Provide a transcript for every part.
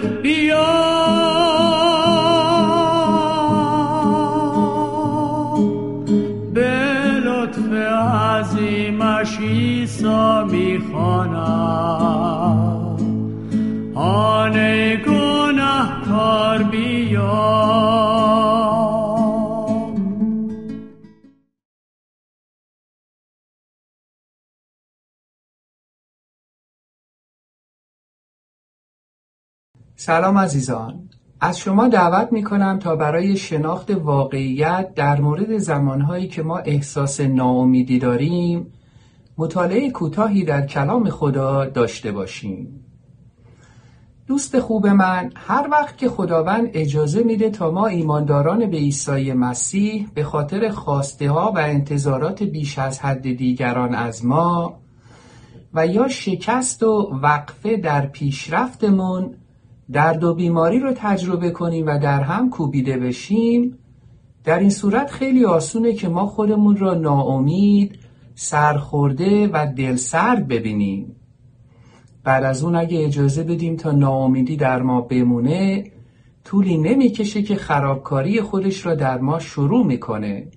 beyond. سلام عزیزان. از شما دعوت می کنم تا برای شناخت واقعیت در مورد زمانهایی که ما احساس ناامیدی داریم مطالعه کوتاهی در کلام خدا داشته باشیم. دوست خوب من هر وقت که خداوند اجازه میده تا ما ایمانداران به عیسی مسیح به خاطر خواسته ها و انتظارات بیش از حد دیگران از ما و یا شکست و وقفه در پیشرفتمون درد و بیماری رو تجربه کنیم و در هم کوبیده بشیم در این صورت خیلی آسونه که ما خودمون را ناامید سرخورده و دلسرد ببینیم. بعد از اون اگه اجازه بدیم تا ناامیدی در ما بمونه طولی نمی‌کشه که خرابکاری خودش را در ما شروع می‌کنه.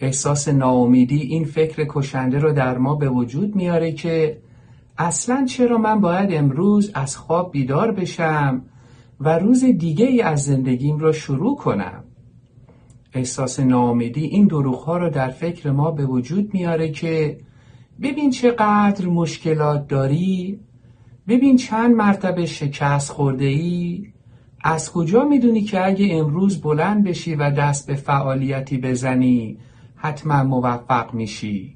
احساس ناامیدی این فکر کشنده رو در ما به وجود میاره که اصلا چرا من باید امروز از خواب بیدار بشم و روز دیگه ای از زندگیم را شروع کنم؟ احساس ناامیدی این دروغ ها را در فکر ما به وجود میاره که ببین چقدر مشکلات داری ببین چند مرتبه شکست خورده ای از کجا می‌دونی که اگه امروز بلند بشی و دست به فعالیتی بزنی حتما موفق میشی؟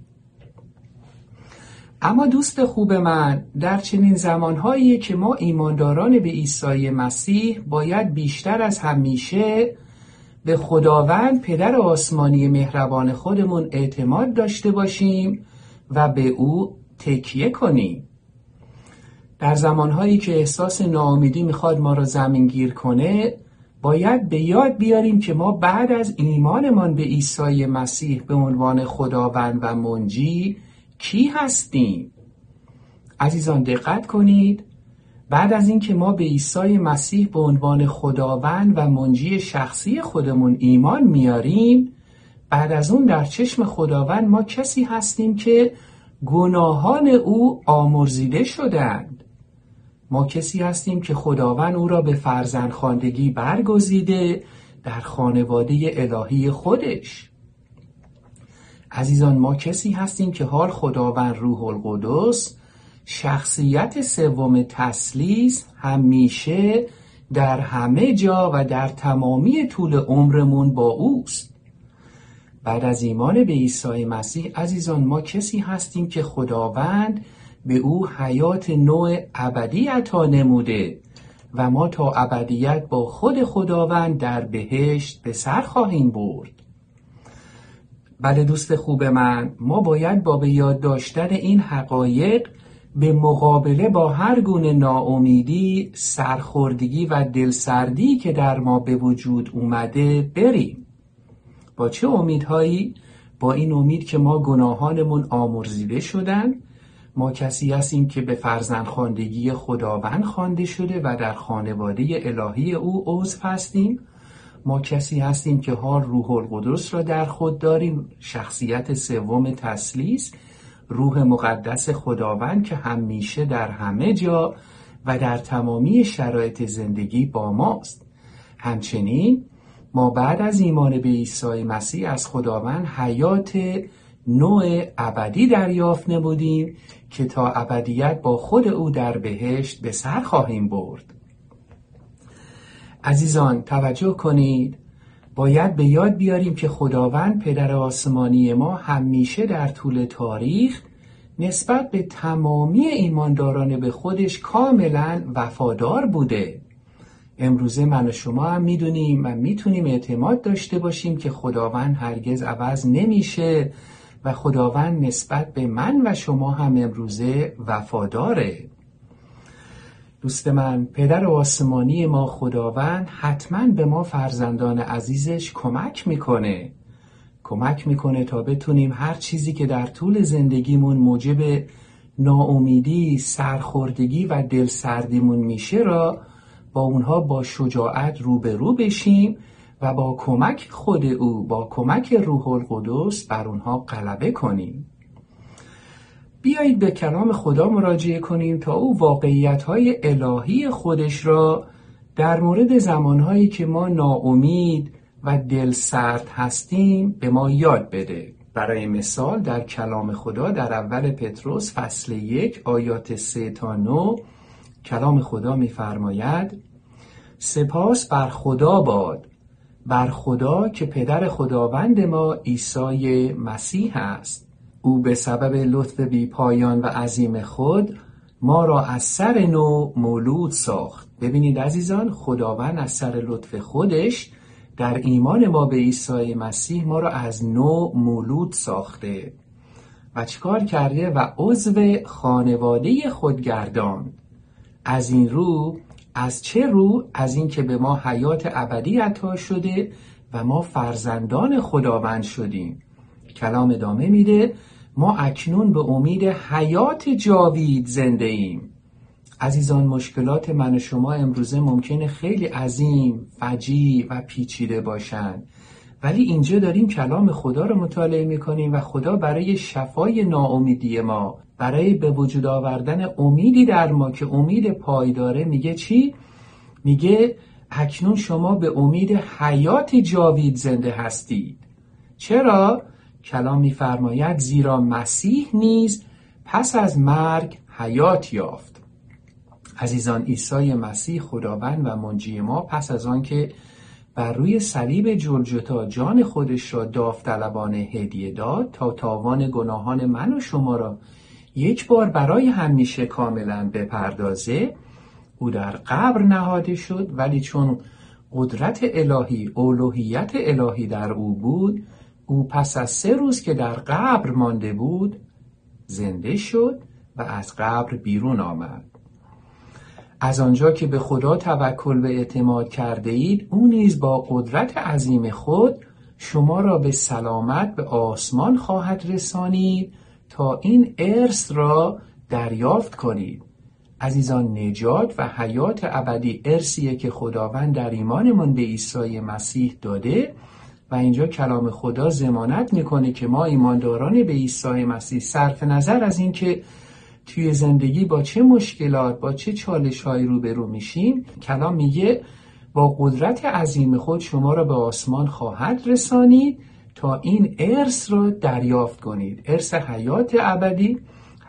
اما دوست خوب من در چنین زمانهایی که ما ایمانداران به عیسی مسیح باید بیشتر از همیشه به خداوند پدر آسمانی مهربان خودمون اعتماد داشته باشیم و به او تکیه کنیم. در زمانهایی که احساس ناامیدی می‌خواد ما را زمین گیر کنه باید به یاد بیاریم که ما بعد از ایمانمان به عیسی مسیح به عنوان خداوند و منجی کی هستیم؟ عزیزان دقت کنید. بعد از اینکه ما به عیسی مسیح به عنوان خداوند و منجی شخصی خودمون ایمان میاریم بعد از اون در چشم خداوند ما کسی هستیم که گناهان او آمرزیده شدند. ما کسی هستیم که خداوند او را به فرزندخواندگی برگزیده در خانواده الهی خودش. عزیزان ما کسی هستیم که حال خداوند روح القدس شخصیت سوم تسلیس همیشه در همه جا و در تمامی طول عمرمون با اوست. بعد از ایمان به عیسی مسیح عزیزان ما کسی هستیم که خداوند به او حیات نوع ابدی عطا نموده و ما تا ابدیت با خود خداوند در بهشت به سر خواهیم برد. بله دوست خوب من ما باید با به یاد داشتن این حقایق به مقابله با هر گونه ناامیدی، سرخوردگی و دلسردی که در ما به وجود اومده بریم. با چه امیدهایی؟ با این امید که ما گناهانمون آمرزیده شدن ما کسی هستیم که به فرزندخواندگی خداوند خوانده شده و در خانواده الهی او عضو هستیم ما کسی هستیم که حال روح القدس را در خود داریم. شخصیت سوم تسلیس روح مقدس خداوند که همیشه در همه جا و در تمامی شرایط زندگی با ماست. همچنین ما بعد از ایمان به عیسی مسیح از خداوند حیات نوع ابدی دریافت نمودیم که تا ابدیت با خود او در بهشت به سر خواهیم برد. عزیزان توجه کنید. باید به یاد بیاریم که خداوند پدر آسمانی ما همیشه در طول تاریخ نسبت به تمامی ایمانداران به خودش کاملا وفادار بوده. امروزه من و شما هم می‌دونیم و می‌تونیم اعتماد داشته باشیم که خداوند هرگز عوض نمیشه و خداوند نسبت به من و شما هم امروزه وفاداره. دوست من پدر آسمانی ما خداوند حتما به ما فرزندان عزیزش کمک می‌کنه. کمک می‌کنه تا بتونیم هر چیزی که در طول زندگیمون موجب ناامیدی، سرخوردگی و دلسردیمون میشه را با اونها با شجاعت روبرو بشیم و با کمک خود او با کمک روح القدس بر اونها غلبه کنیم. بیایید به کلام خدا مراجعه کنیم تا او واقعیت های الهی خودش را در مورد زمانهایی که ما ناامید و دل سرد هستیم به ما یاد بده. برای مثال در کلام خدا در اول پتروس فصل یک آیات سه تا نو کلام خدا میفرماید سپاس بر خدا باد بر خدا که پدر خداوند ما عیسی مسیح است. او به سبب لطف بی پایان و عظیم خود ما را از سر نو مولود ساخت. ببینید عزیزان خداوند از سر لطف خودش در ایمان ما به عیسی مسیح ما را از نو مولود ساخته. و چکار کرده؟ و عضو خانواده خود گرداند از این رو از چه رو؟ از اینکه به ما حیات ابدی عطا شده و ما فرزندان خداوند شدیم. کلام ادامه میده ما اکنون به امید حیات جاوید زنده ایم عزیزان مشکلات من و شما امروزه ممکنه خیلی عظیم، فجی و پیچیده باشند ولی اینجا داریم کلام خدا رو مطالعه می‌کنیم و خدا برای شفای ناامیدی ما برای به وجود آوردن امیدی در ما که امید پایداره میگه چی؟ میگه اکنون شما به امید حیات جاوید زنده هستید چرا؟ کلام میفرماید زیرا مسیح نیز پس از مرگ حیات یافت. عزیزان عیسی مسیح خداوند و منجی ما پس از آنکه بر روی صلیب جلجتا جان خودش را داوطلبانه هدیه داد تا تاوان گناهان من و شما را یک بار برای همیشه کاملا بپردازه او در قبر نهاده شد ولی چون قدرت الهی اولوهیت الهی در او بود او پس از سه روز که در قبر مانده بود زنده شد و از قبر بیرون آمد. از آنجا که به خدا توکل و اعتماد کرده اید او نیز با قدرت عظیم خود شما را به سلامت به آسمان خواهد رسانید تا این ارث را دریافت کنید. عزیزان نجات و حیات ابدی ارسیه که خداوند در ایمانمان به عیسی مسیح داده و اینجا کلام خدا زمانت می‌کنه که ما ایمانداران به عیسی مسیح صرف نظر از اینکه توی زندگی با چه مشکلات با چه چالش هایی روبرو میشیم کلام میگه با قدرت عظیم خود شما را به آسمان خواهد رسانید تا این ارث را دریافت کنید. ارث حیات ابدی.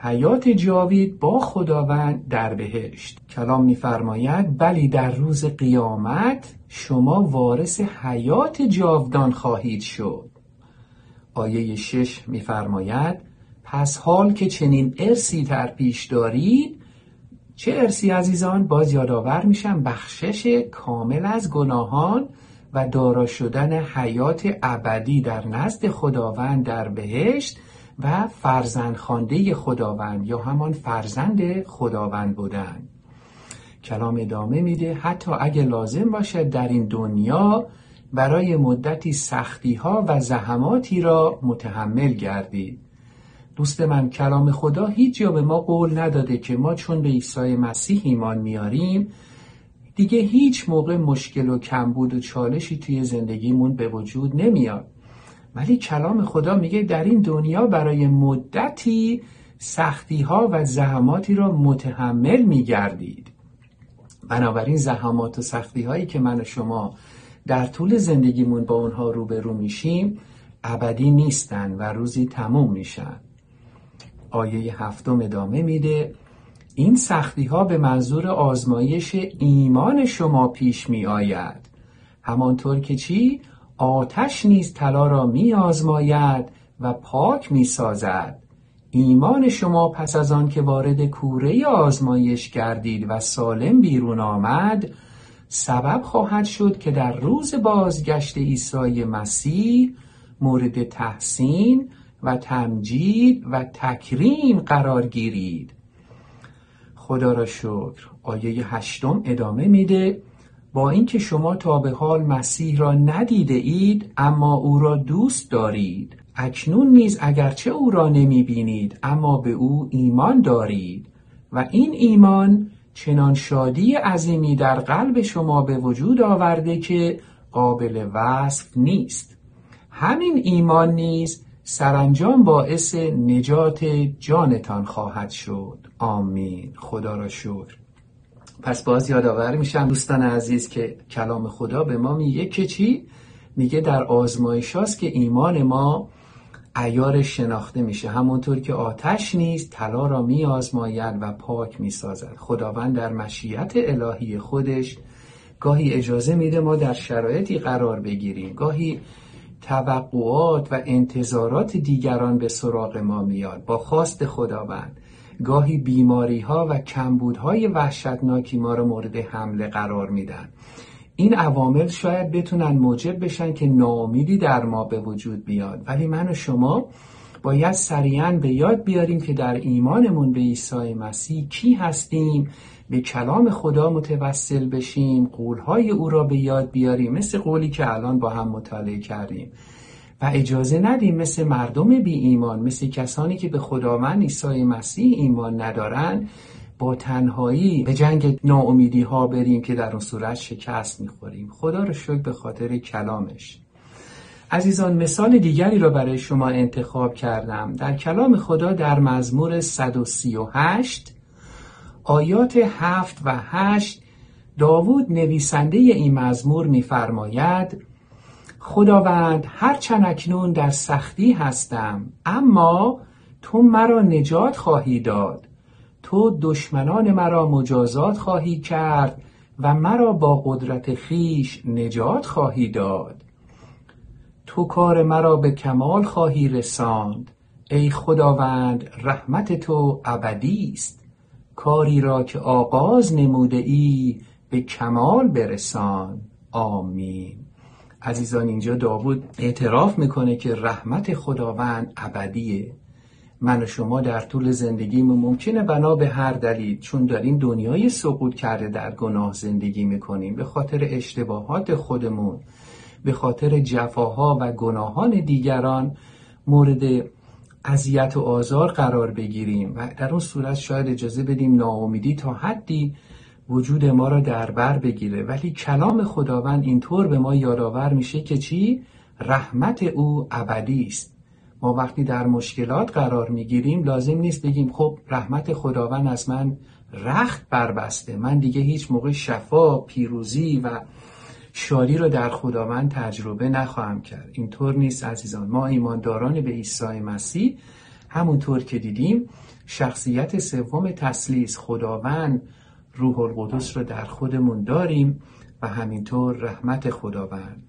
حیات جاوید با خداوند در بهشت. کلام میفرماید بلی در روز قیامت شما وارث حیات جاودان خواهید شد. آیه شش میفرماید پس حال که چنین ارسی در پیش دارید چه ارسی عزیزان؟ باز یادآور میشم بخشش کامل از گناهان و دارا شدن حیات ابدی در نزد خداوند در بهشت و فرزند خانده خداوند یا همان فرزند خداوند بودن. کلام ادامه میده حتی اگه لازم باشد در این دنیا برای مدتی سختی ها و زحماتی را متحمل گردید دوست من کلام خدا هیچ جا به ما قول نداده که ما چون به عیسی مسیح ایمان میاریم دیگه هیچ موقع مشکل و کمبود و چالشی توی زندگیمون به وجود نمیاد. ولی کلام خدا میگه در این دنیا برای مدتی سختی ها و زحماتی را متحمل میگردید. بنابراین زحمات و سختی هایی که من و شما در طول زندگیمون با اونها روبرو میشیم ابدی نیستن و روزی تموم میشن. آیه هفتم ادامه میده این سختی ها به منظور آزمایش ایمان شما پیش می آید همانطور که چی؟ آتش نیز طلا را می آزماید و پاک می سازد ایمان شما پس از آن که وارد کوره آزمایش گردید و سالم بیرون آمد سبب خواهد شد که در روز بازگشت عیسی مسیح مورد تحسین و تمجید و تکریم قرار گیرید. خدا را شکر. آیه هشتم ادامه میده. با اینکه شما تا به حال مسیح را ندیده اید اما او را دوست دارید. اکنون نیز اگرچه او را نمی بینید اما به او ایمان دارید. و این ایمان چنان شادی عظیمی در قلب شما به وجود آورده که قابل وصف نیست. همین ایمان نیز سرانجام باعث نجات جانتان خواهد شد. آمین. خدا را شکر. پس باز یادآور میشم دوستان عزیز که کلام خدا به ما میگه که چی؟ میگه در آزمایش هاست که ایمان ما ایار شناخته میشه. همونطور که آتش نیست طلا را می آزماید و پاک می سازد خداوند در مشیت الهی خودش گاهی اجازه میده ما در شرایطی قرار بگیریم. گاهی توقعات و انتظارات دیگران به سراغ ما میاد. با خواست خداوند گاهی بیماری ها و کمبودهای وحشتناکی ما رو مورد حمله قرار میدن این عوامل شاید بتونن موجب بشن که ناامیدی در ما به وجود بیاد. ولی من و شما باید سریعا به یاد بیاریم که در ایمانمون به عیسی مسیح کی هستیم. به کلام خدا متوسل بشیم. قولهای او را به یاد بیاریم. مثل قولی که الان با هم مطالعه کردیم. و اجازه ندیم مثل مردم بی ایمان مثل کسانی که به خداوند عیسی مسیح ایمان ندارن با تنهایی به جنگ ناامیدی ها بریم که در اون صورت شکست می‌خوریم. خدا رو شکر به خاطر کلامش. عزیزان مثال دیگری را برای شما انتخاب کردم. در کلام خدا در مزمور 138 آیات 7 و 8 داوود نویسنده این مزمور میفرماید خداوند هر چند اکنون در سختی هستم اما تو مرا نجات خواهی داد. تو دشمنان مرا مجازات خواهی کرد و مرا با قدرت خیش نجات خواهی داد. تو کار مرا به کمال خواهی رساند. ای خداوند رحمت تو ابدی است. کاری را که آغاز نموده ای به کمال برسان. آمین. عزیزان اینجا داوود اعتراف می‌کنه که رحمت خداوند ابدیه. من و شما در طول زندگیمون ممکنه بنا به هر دلیل چون داریم دنیای سقوط کرده در گناه زندگی می‌کنیم به خاطر اشتباهات خودمون به خاطر جفاها و گناهان دیگران مورد اذیت و آزار قرار بگیریم. و در اون صورت شاید اجازه بدیم ناامیدی تا حدی وجود ما را در بر بگیره. ولی کلام خداوند اینطور به ما یادآور میشه که چی؟ رحمت او ابدی است. ما وقتی در مشکلات قرار می‌گیریم لازم نیست بگیم خب رحمت خداوند از من رخت بربسته. من دیگه هیچ موقع شفا پیروزی و شادی رو در خداوند تجربه نخواهم کرد. اینطور نیست عزیزان. ما ایمانداران به عیسی مسیح همونطور که دیدیم شخصیت سوم تسلیس خداوند روح القدس رو در خودمون داریم و همینطور رحمت خداوند.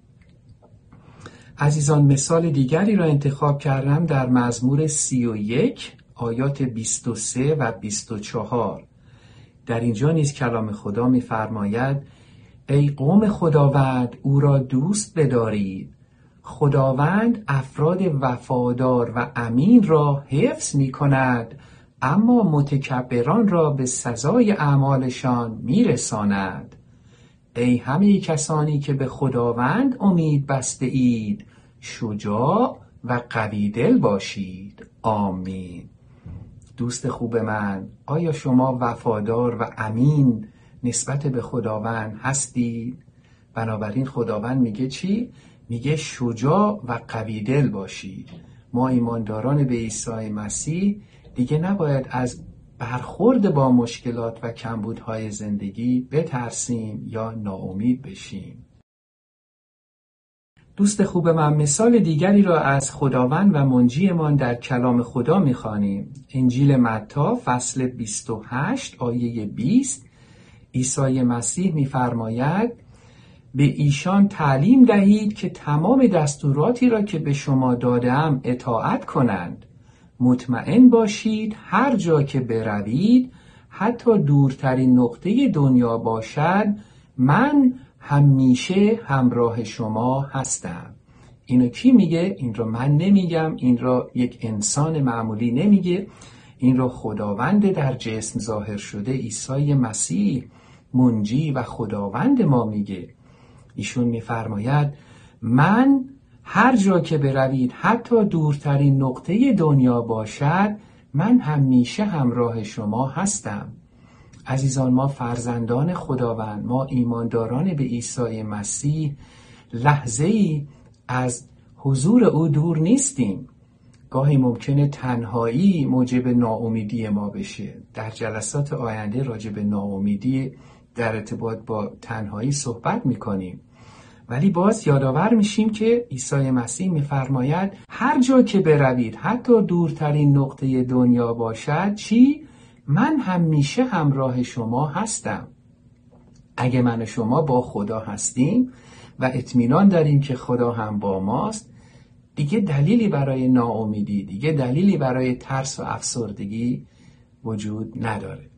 عزیزان مثال دیگری را انتخاب کردم در مزمور سی و یک آیات 23 و 24 در اینجا نیز کلام خدا میفرماید ای قوم خداوند او را دوست بدارید. خداوند افراد وفادار و امین را حفظ می کند اما متکبران را به سزای اعمالشان میرساند. ای همه کسانی که به خداوند امید بسته اید شجاع و قوی دل باشید. آمین. دوست خوب من آیا شما وفادار و امین نسبت به خداوند هستید؟ بنابراین خداوند میگه چی؟ میگه شجاع و قوی دل باشید. ما ایمانداران به عیسی مسیح دیگه نباید از برخورد با مشکلات و کمبودهای زندگی بترسیم یا ناامید بشیم. دوست خوب من مثال دیگری را از خداوند و منجیمان در کلام خدا می‌خوانیم. انجیل متا فصل 28 آیه 20 عیسی مسیح میفرماید به ایشان تعلیم دهید که تمام دستوراتی را که به شما دادم اطاعت کنند. مطمئن باشید هر جا که بروید حتی دورترین نقطه دنیا باشد من همیشه همراه شما هستم. اینو کی میگه؟ این رو من نمیگم این را یک انسان معمولی نمیگه. این را خداوند در جسم ظاهر شده عیسی مسیح منجی و خداوند ما میگه. ایشون میفرماید من هر جا که بروید حتی دورترین نقطه دنیا باشد من همیشه همراه شما هستم. عزیزان ما فرزندان خداوند ما ایمانداران به عیسی مسیح لحظه ای از حضور او دور نیستیم. گاهی ممکنه تنهایی موجب ناامیدی ما بشه. در جلسات آینده راجع به ناامیدی در ارتباط با تنهایی صحبت می‌کنیم. ولی باز یادآور میشیم که عیسی مسیح میفرماید هر جا که بروید حتی دورترین نقطه دنیا باشد چی؟ من همیشه همراه شما هستم. اگه من و شما با خدا هستیم و اطمینان داریم که خدا هم با ماست دیگه دلیلی برای ناامیدی دیگه دلیلی برای ترس و افسردگی وجود نداره.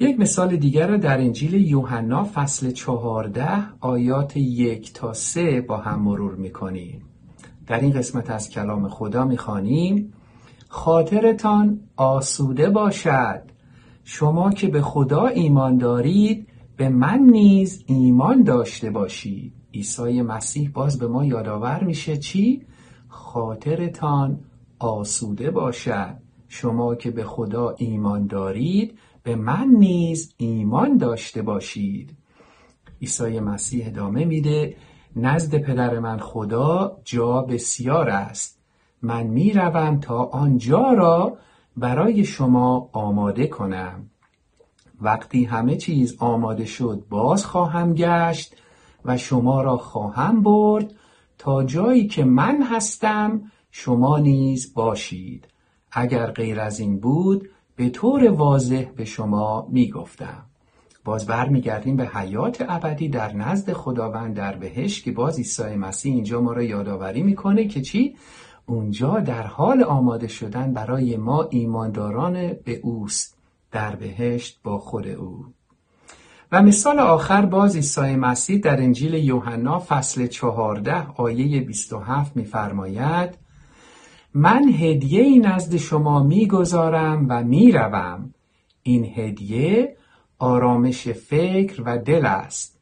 یک مثال دیگر را در انجیل یوحنا فصل چهارده آیات یک تا سه با هم مرور می‌کنیم. در این قسمت از کلام خدا می‌خوانیم. خاطرتان آسوده باشد. شما که به خدا ایمان دارید به من نیز ایمان داشته باشید. عیسی مسیح باز به ما یادآور میشه چی؟ خاطرتان آسوده باشد. شما که به خدا ایمان دارید به من نیز ایمان داشته باشید. عیسی مسیح ادامه میده نزد پدر من خدا جا بسیار است. من می‌روم تا آنجا را برای شما آماده کنم. وقتی همه چیز آماده شد باز خواهم گشت و شما را خواهم برد. تا جایی که من هستم شما نیز باشید. اگر غیر از این بود به طور واضح به شما می‌گفتم. باز برمیگردیم به حیات ابدی در نزد خداوند در بهشت که باز عیسی مسیح اینجا ما را یادآوری می‌کنه که چی؟ اونجا در حال آماده شدن برای ما ایمانداران به اوست در بهشت با خود او. و مثال آخر باز عیسی مسیح در انجیل یوحنا فصل چهارده آیه 27 میفرماید من هدیه ای نزد شما می‌گذارم و می‌روم. این هدیه آرامش فکر و دل است.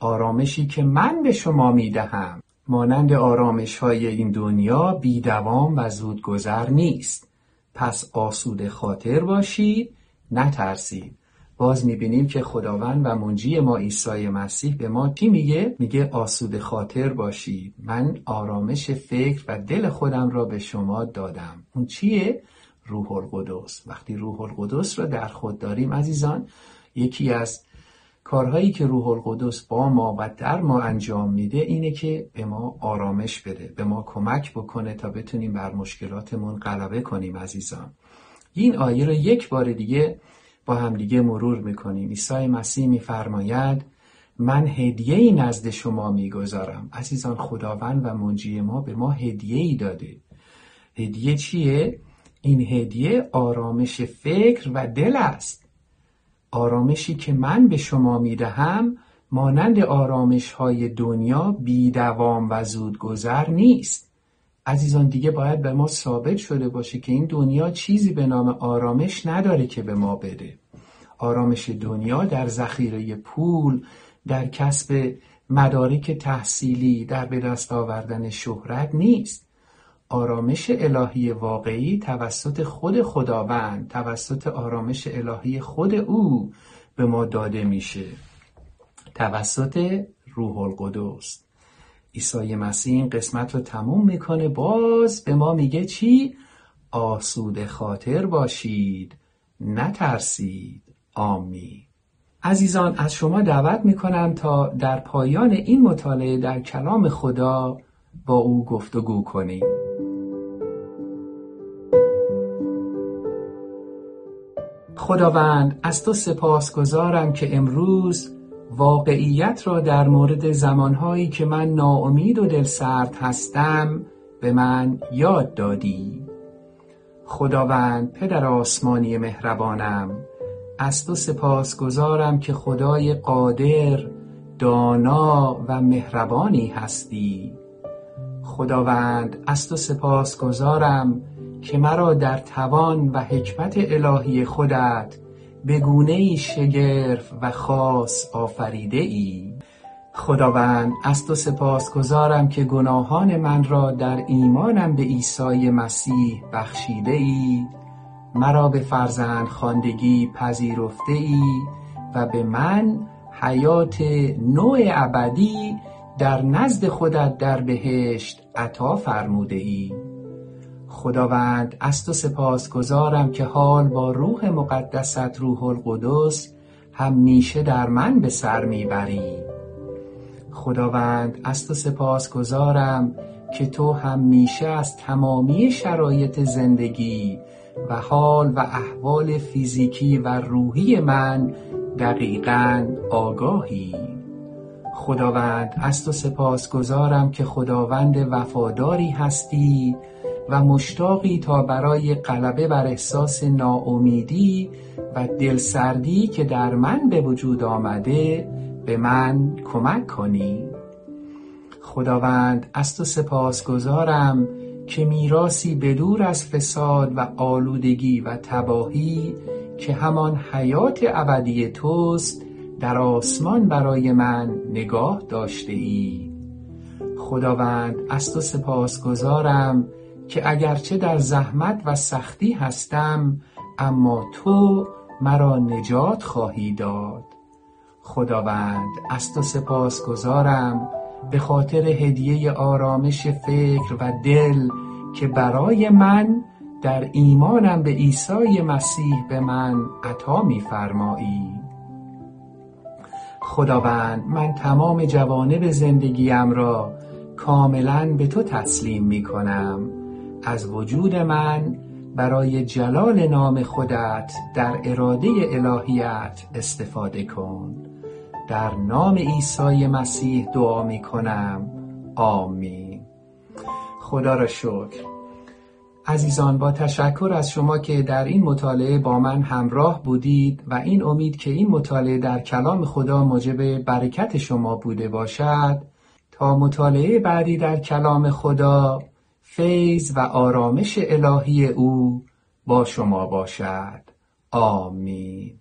آرامشی که من به شما می‌دهم. مانند آرامش های این دنیا بیدوام و زودگذر نیست. پس آسوده خاطر باشید نترسید. باز می‌بینیم که خداوند و منجی ما عیسی مسیح به ما چی میگه؟ میگه آسود خاطر باشید من آرامش فکر و دل خودم را به شما دادم اون چیه؟ روح القدس وقتی روح القدس را در خود داریم عزیزان یکی از کارهایی که روح القدس با ما و در ما انجام میده اینه که به ما آرامش بده به ما کمک بکنه تا بتونیم بر مشکلاتمون غلبه کنیم عزیزان این آیه رو یک بار دیگه با همدیگه مرور می‌کنیم. عیسی مسیح میفرماید من هدیه ای نزد شما می‌گذارم. عزیزان خداوند و منجی ما به ما هدیه ای داده. هدیه چیه؟ این هدیه آرامش فکر و دل است. آرامشی که من به شما می‌دهم مانند آرامش های دنیا بیدوام و زودگذر نیست. عزیزان دیگه باید به ما ثابت شده باشه که این دنیا چیزی به نام آرامش نداره که به ما بده. آرامش دنیا در ذخیره پول در کسب مدارک تحصیلی در به دست آوردن شهرت نیست. آرامش الهی واقعی توسط خود خداوند توسط آرامش الهی خود او به ما داده میشه. توسط روح القدس. عیسی مسیح این قسمت رو تموم می‌کنه. باز به ما میگه چی؟ آسود خاطر باشید نترسید. آمین. عزیزان از شما دعوت می‌کنم تا در پایان این مطالعه در کلام خدا با او گفتگو کنیم. خداوند از تو سپاس گذارم که امروز واقعیت را در مورد زمانهایی که من ناامید و دلسرد هستم به من یاد دادی. خداوند پدر آسمانی مهربانم از تو سپاسگزارم که خدای قادر دانا و مهربانی هستی. خداوند از تو سپاسگزارم که مرا در توان و حکمت الهی خودت به گونه شگرف و خاص آفریده ای خداوند از تو سپاسگزارم که گناهان من را در ایمانم به عیسی مسیح بخشیده ای مرا به فرزندخواندگی پذیرفته ای و به من حیات نوع ابدی در نزد خودت در بهشت عطا فرموده ای خداوند از تو سپاسگزارم که حال با روح مقدست روح القدس همیشه در من به سر می‌بری. خداوند از تو سپاسگزارم که تو همیشه از تمامی شرایط زندگی و حال و احوال فیزیکی و روحی من دقیقا آگاهی. خداوند از تو سپاسگزارم که خداوند وفاداری هستی و مشتاقی تا برای غلبه بر احساس ناامیدی و دلسردی که در من به وجود آمده به من کمک کنی. خداوند از تو سپاسگزارم که میراثی بدور از فساد و آلودگی و تباهی که همان حیات ابدی توست در آسمان برای من نگاه داشته ای خداوند از تو سپاسگزارم که اگرچه در زحمت و سختی هستم اما تو مرا نجات خواهی داد. خداوند از تو سپاسگزارم به خاطر هدیه آرامش فکر و دل که برای من در ایمانم به عیسی مسیح به من عطا می‌فرمایی. خداوند من تمام جوانب زندگیم را کاملا به تو تسلیم می‌کنم. از وجود من برای جلال نام خودت در اراده الهیت استفاده کن. در نام عیسی مسیح دعا می‌کنم آمین. خدا را شکر. عزیزان با تشکر از شما که در این مطالعه با من همراه بودید و این امید که این مطالعه در کلام خدا موجب برکت شما بوده باشد تا مطالعه بعدی در کلام خدا فیض و آرامش الهی او با شما باشد. آمین.